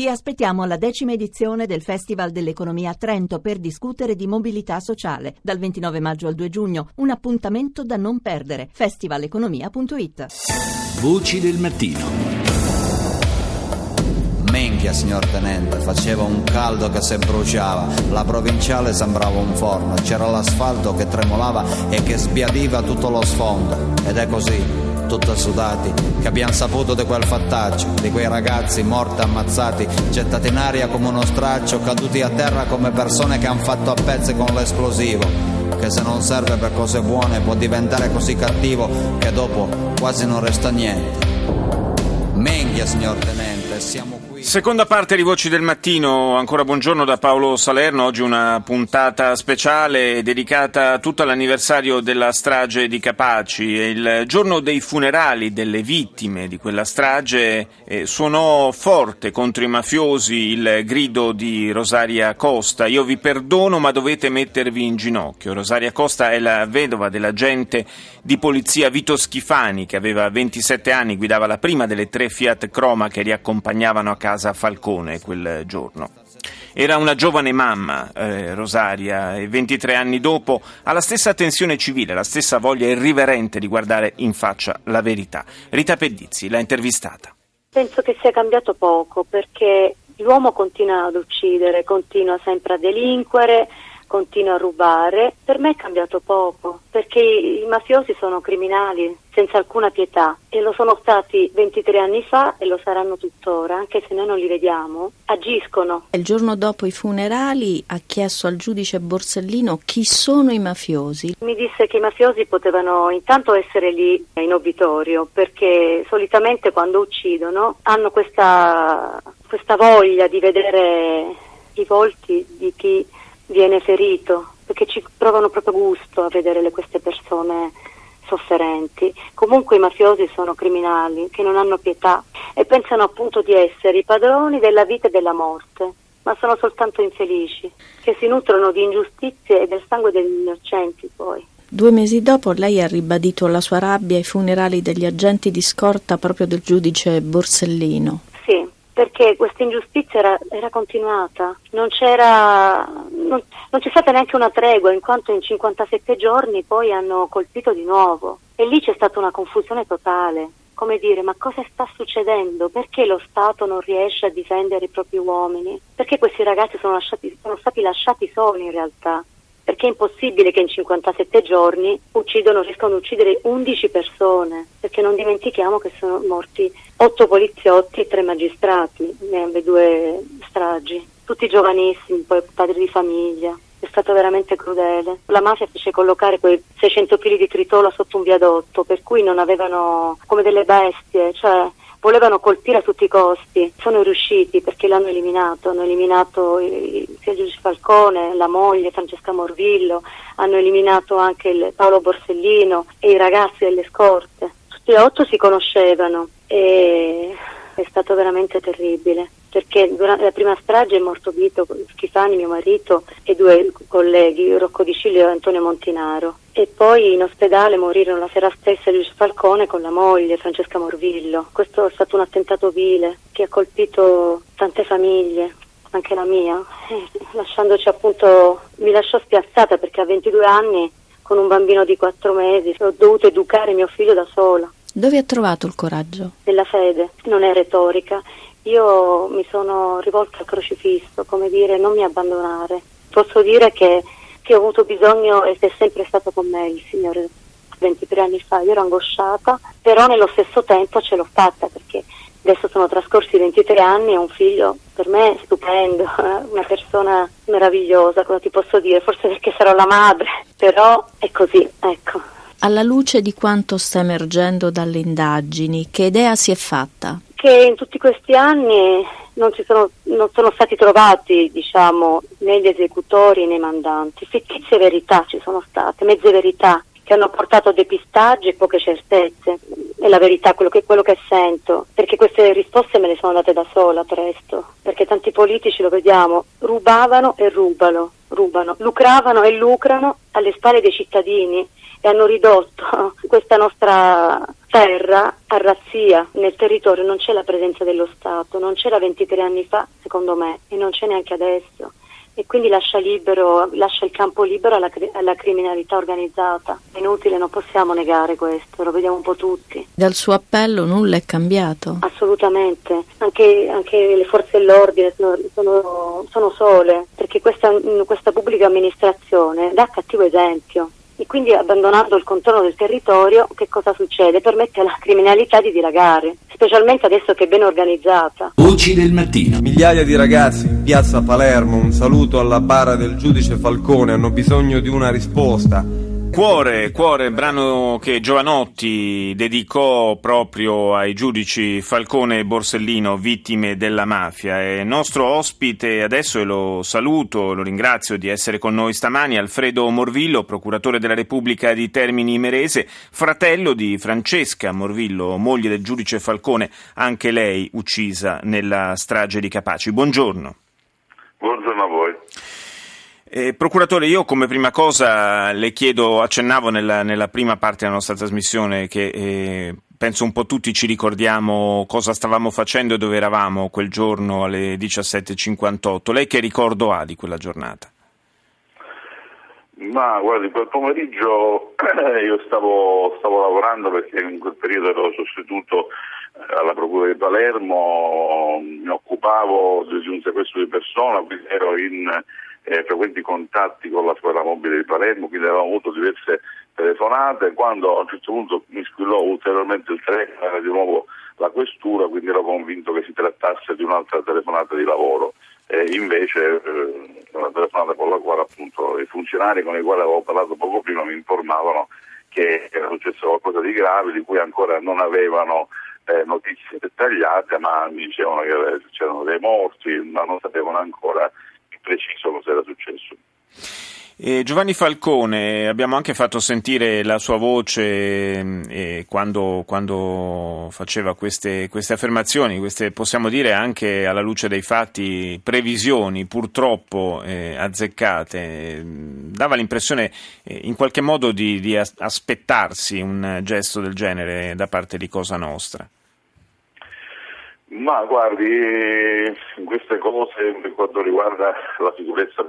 Vi aspettiamo alla decima edizione del Festival dell'Economia a Trento per discutere di mobilità sociale dal 29 maggio al 2 giugno. Un appuntamento da non perdere. festivaleconomia.it. Voci del mattino. Minchia, signor tenente, faceva un caldo che se bruciava. La provinciale sembrava un forno. C'era l'asfalto che tremolava e che sbiadiva tutto lo sfondo. Ed è così tutti sudati, che abbiamo saputo di quel fattaccio, di quei ragazzi morti ammazzati, gettati in aria come uno straccio, caduti a terra come persone che hanno fatto a pezzi con l'esplosivo, che se non serve per cose buone può diventare così cattivo che dopo quasi non resta niente. Menghia, signor Tenente, siamo. Seconda parte di Voci del Mattino, ancora buongiorno da Paolo Salerno, oggi una puntata speciale dedicata tutto all'anniversario della strage di Capaci. Il giorno dei funerali delle vittime di quella strage suonò forte contro i mafiosi il grido di Rosaria Costa, io vi perdono ma dovete mettervi in ginocchio. Rosaria Costa è la vedova dell'agente di polizia Vito Schifani che aveva 27 anni, guidava la prima delle tre Fiat Croma che riaccompagnavano a casa casa Falcone quel giorno. Era una giovane mamma, eh, Rosaria, e 23 anni dopo ha la stessa attenzione civile, la stessa voglia irriverente di guardare in faccia la verità. Rita Pedizzi l'ha intervistata. Penso che sia cambiato poco perché l'uomo continua ad uccidere, continua sempre a delinquere, continua a rubare, per me è cambiato poco, perché i mafiosi sono criminali senza alcuna pietà e lo sono stati 23 anni fa e lo saranno tuttora, anche se noi non li vediamo, agiscono. Il giorno dopo i funerali ha chiesto al giudice Borsellino chi sono i mafiosi. Mi disse che i mafiosi potevano intanto essere lì in obitorio, perché solitamente quando uccidono hanno questa, questa voglia di vedere i volti di chi viene ferito, perché ci provano proprio gusto a vedere queste persone sofferenti. Comunque i mafiosi sono criminali che non hanno pietà e pensano appunto di essere i padroni della vita e della morte, ma sono soltanto infelici, che si nutrono di ingiustizie e del sangue degli innocenti poi. Due mesi dopo lei ha ribadito la sua rabbia ai funerali degli agenti di scorta proprio del giudice Borsellino. Sì, perché questa ingiustizia era, era continuata, non, c'era, non, non c'è stata neanche una tregua in quanto in 57 giorni poi hanno colpito di nuovo e lì c'è stata una confusione totale. Come dire, ma cosa sta succedendo? Perché lo Stato non riesce a difendere i propri uomini? Perché questi ragazzi sono, lasciati, sono stati lasciati soli in realtà? perché è impossibile che in 57 giorni uccidono, riescano ad uccidere 11 persone, perché non dimentichiamo che sono morti 8 poliziotti e 3 magistrati nelle due stragi, tutti giovanissimi, poi padri di famiglia. È stato veramente crudele. La mafia fece collocare quei 600 kg di tritola sotto un viadotto, per cui non avevano come delle bestie, cioè volevano colpire a tutti i costi, sono riusciti perché l'hanno eliminato, hanno eliminato sia Giudice Falcone, la moglie Francesca Morvillo, hanno eliminato anche Paolo Borsellino e i ragazzi delle scorte. Tutti e otto si conoscevano e è stato veramente terribile perché durante la prima strage è morto Vito Schifani, mio marito, e due colleghi, Rocco Di Ciglio e Antonio Montinaro. E poi in ospedale morirono la sera stessa Lucio Falcone con la moglie, Francesca Morvillo. Questo è stato un attentato vile che ha colpito tante famiglie, anche la mia, lasciandoci appunto, mi lasciò spiazzata perché a 22 anni con un bambino di 4 mesi ho dovuto educare mio figlio da sola. Dove ha trovato il coraggio? Nella fede, non è retorica io mi sono rivolta al crocifisso, come dire non mi abbandonare. Posso dire che, che ho avuto bisogno ed è sempre stato con me il Signore 23 anni fa, io ero angosciata, però nello stesso tempo ce l'ho fatta perché adesso sono trascorsi 23 anni e un figlio per me stupendo, una persona meravigliosa, cosa ti posso dire? Forse perché sarò la madre, però è così, ecco. Alla luce di quanto sta emergendo dalle indagini, che idea si è fatta? Che in tutti questi anni non, sono, non sono, stati trovati diciamo, né gli esecutori né i mandanti. Fittizie verità ci sono state, mezze verità che hanno portato a depistaggi e poche certezze. È la verità, quello che, quello che sento, perché queste risposte me le sono date da sola presto, perché tanti politici, lo vediamo, rubavano e rubano, rubano, lucravano e lucrano alle spalle dei cittadini e hanno ridotto questa nostra terra a razzia. Nel territorio non c'è la presenza dello Stato, non c'era 23 anni fa, secondo me, e non c'è neanche adesso e quindi lascia, libero, lascia il campo libero alla, alla, criminalità organizzata. È inutile, non possiamo negare questo, lo vediamo un po' tutti. Dal suo appello nulla è cambiato? Assolutamente, anche, anche le forze dell'ordine sono, sono, sono sole, perché questa, questa pubblica amministrazione dà cattivo esempio e quindi abbandonando il controllo del territorio che cosa succede? Permette alla criminalità di dilagare, specialmente adesso che è ben organizzata. Voci del mattino. Migliaia di ragazzi in piazza Palermo, un saluto alla bara del giudice Falcone, hanno bisogno di una risposta Cuore, Cuore, brano che Giovanotti dedicò proprio ai giudici Falcone e Borsellino, vittime della mafia. È nostro ospite adesso e lo saluto, lo ringrazio di essere con noi stamani, Alfredo Morvillo, procuratore della Repubblica di Termini Imerese, fratello di Francesca Morvillo, moglie del giudice Falcone, anche lei uccisa nella strage di Capaci. Buongiorno. Buongiorno a voi. Eh, procuratore, io come prima cosa le chiedo, accennavo nella, nella prima parte della nostra trasmissione che eh, penso un po' tutti ci ricordiamo cosa stavamo facendo e dove eravamo quel giorno alle 17.58. Lei che ricordo ha di quella giornata? Ma guardi, quel pomeriggio io stavo, stavo lavorando perché in quel periodo ero sostituto eh, alla Procura di Palermo, mi occupavo di un sequestro di persona, quindi ero in eh, frequenti contatti con la squadra mobile di Palermo, quindi avevamo avuto diverse telefonate, quando a un certo punto mi squillò ulteriormente il telefono, era di nuovo la questura, quindi ero convinto che si trattasse di un'altra telefonata di lavoro. E invece eh, una telefonata con la quale appunto i funzionari con i quali avevo parlato poco prima mi informavano che era successo qualcosa di grave di cui ancora non avevano eh, notizie dettagliate, ma mi dicevano che c'erano dei morti, ma non sapevano ancora preciso cosa era successo. Eh, Giovanni Falcone, abbiamo anche fatto sentire la sua voce eh, quando, quando, faceva queste, queste, affermazioni, queste possiamo dire anche alla luce dei fatti previsioni purtroppo eh, azzeccate. Dava l'impressione eh, in qualche modo di, di aspettarsi un gesto del genere da parte di Cosa Nostra. Ma guardi, queste cose per quanto riguarda la sicurezza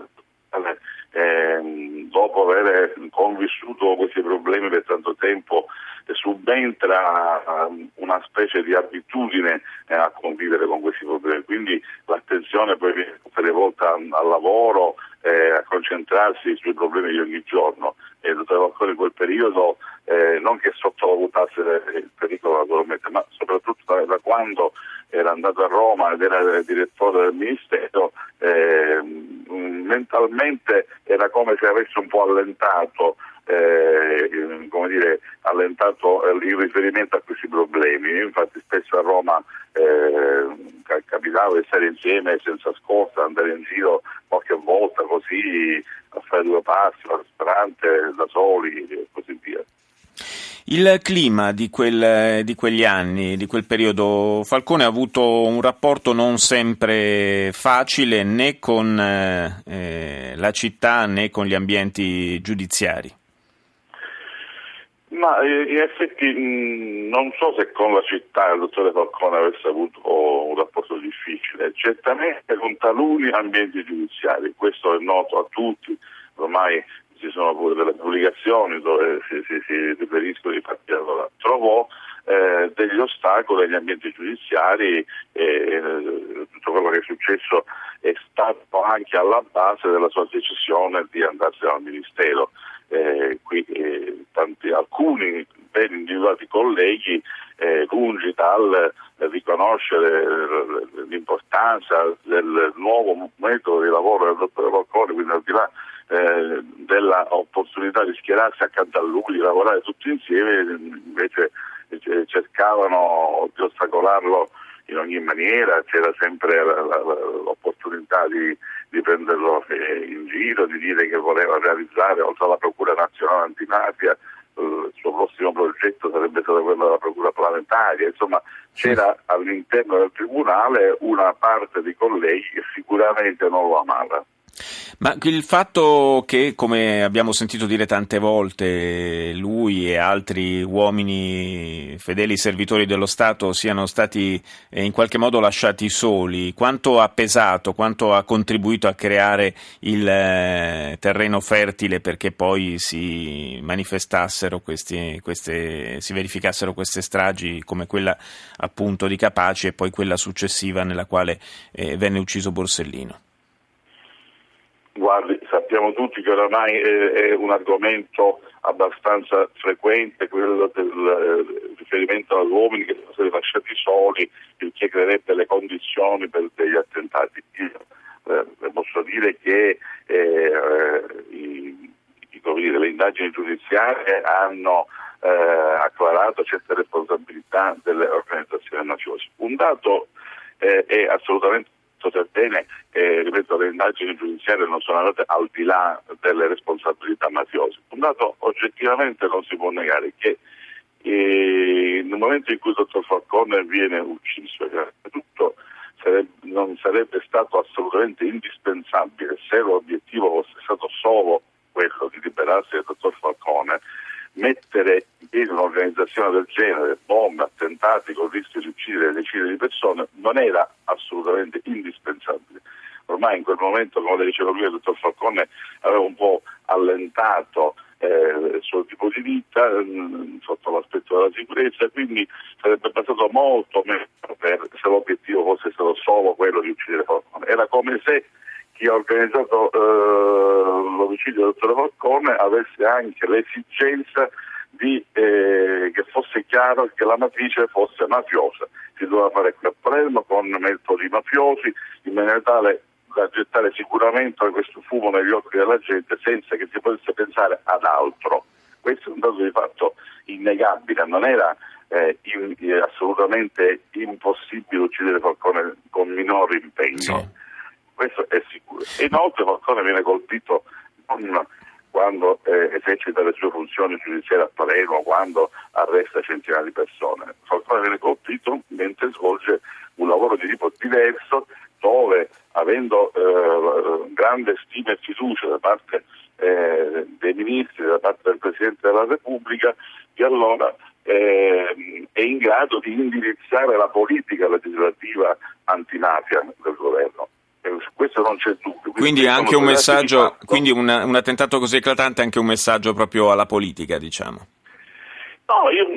eh, dopo aver convissuto questi problemi per tanto tempo subentra um, una specie di abitudine eh, a convivere con questi problemi, quindi l'attenzione poi viene tutte le volte al lavoro, eh, a concentrarsi sui problemi di ogni giorno. E Valcone in quel periodo eh, non che sottovalutasse il pericolo naturalmente, ma soprattutto da, da, quando era andato a Roma ed era direttore del Ministero, eh, mentalmente era come se avesse un po' allentato eh, dire, allentato il riferimento a questi problemi. Io infatti spesso a Roma eh, capitava di stare insieme senza scorta, andare in giro qualche volta così a fare due passi al ristorante da soli. Il clima di, quel, di, quegli anni, di quel periodo, Falcone ha avuto un rapporto non sempre facile né con eh, la città né con gli ambienti giudiziari. Ma eh, in effetti mh, non so se con la città il dottore Falcone avesse avuto un rapporto difficile, certamente con taluni ambienti giudiziari, questo è noto a tutti, ormai ci sono pure delle pubblicazioni dove si, si, si riferiscono i fatti. Allora, trovò eh, degli ostacoli agli ambienti giudiziari e eh, tutto quello che è successo è stato anche alla base della sua decisione di andarsene al Ministero eh, qui, eh, tanti, alcuni ben individuati colleghi eh, lungi dal riconoscere l'importanza del nuovo metodo di lavoro del dottore Bocconi, quindi al di là eh, dell'opportunità schierarsi accanto a lui, di lavorare tutti insieme, invece eh, cercavano di ostacolarlo in ogni maniera, c'era sempre l'opportunità di, di, prenderlo eh, in giro, di dire che voleva realizzare, oltre alla Procura Nazionale Antimafia, eh, il suo prossimo progetto sarebbe stato quello della Procura Planetaria, insomma c'era all'interno del Tribunale una parte di colleghi che sicuramente non lo amava. Ma il fatto che, come abbiamo sentito dire tante volte, lui e altri uomini fedeli servitori dello Stato siano stati eh, in qualche modo lasciati soli, quanto ha pesato, quanto ha contribuito a creare il eh, terreno fertile perché poi si manifestassero questi, queste, si verificassero queste stragi come quella appunto di Capaci e poi quella successiva nella quale eh, venne ucciso Borsellino? Guardi, sappiamo tutti che oramai è, un argomento abbastanza frequente quello del eh, riferimento agli uomini che sono stati lasciati soli, il che creerebbe le condizioni per degli attentati. Io eh, posso dire che eh, eh i, i, le indagini giudiziarie hanno eh, acclarato certe responsabilità delle organizzazioni mafiose. Un dato eh, è assolutamente sebbene eh, ripeto, le indagini giudiziarie non sono andate al di là delle responsabilità mafiose. Un dato oggettivamente non si può negare che eh, nel momento in cui il dottor Falcone viene ucciso, tutto sarebbe, non sarebbe stato assolutamente indispensabile se l'obiettivo fosse stato solo quello di liberarsi del dottor Falcone, mettere in un'organizzazione del genere, bombe, attentati con il rischio di uccidere decine di persone, non era assolutamente indispensabile. Ormai in quel momento, come diceva lui, il dottor Falcone aveva un po' allentato eh, il suo tipo di vita mh, mm, sotto l'aspetto della sicurezza, quindi sarebbe passato molto meno per, se l'obiettivo fosse stato solo quello di uccidere Falcone. Era come se chi ha organizzato eh, l'omicidio del dottor Falcone avesse anche l'esigenza di, eh, che fosse chiaro che la matrice fosse mafiosa. Si doveva fare qui a Palermo con metodi mafiosi in maniera tale da gettare sicuramente questo fumo negli occhi della gente senza che si potesse pensare ad altro. Questo è un dato di fatto innegabile, non era eh, in, assolutamente impossibile uccidere Falcone con minore impegno. Sì questo è sicuro. E inoltre Falcone viene colpito non quando eh, esercita le sue funzioni giudiziarie a Palermo, quando arresta centinaia di persone. Falcone viene colpito mentre svolge un lavoro di tipo diverso dove, avendo eh, grande stima e fiducia da parte eh, dei ministri, da parte del Presidente della Repubblica, che allora eh, è in grado di indirizzare la politica legislativa antimafia del governo su questo non c'è dubbio. Quindi, anche un messaggio, quindi un, un, attentato così eclatante è anche un messaggio proprio alla politica, diciamo. No, io,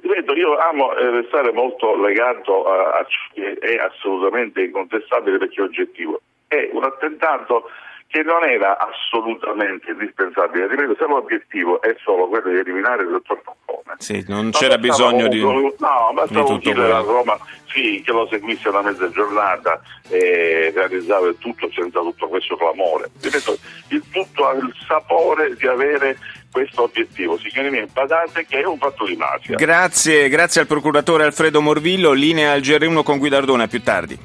ripeto, io amo eh, restare molto legato a, a ciò che è assolutamente incontestabile perché è oggettivo. È un attentato che non era assolutamente indispensabile. Ripeto, se l'obiettivo è solo quello di eliminare il dottor Falcone. Sì, non c'era bisogno di. No, bastava un killer a Roma sì, che lo seguisse una mezza giornata e realizzava il tutto senza tutto questo clamore. Ripeto, il tutto ha il sapore di avere questo obiettivo. Signori miei, badate che è un fatto di mafia. Grazie, grazie al procuratore Alfredo Morvillo. Linea al GR1 con Guidardone, a più tardi.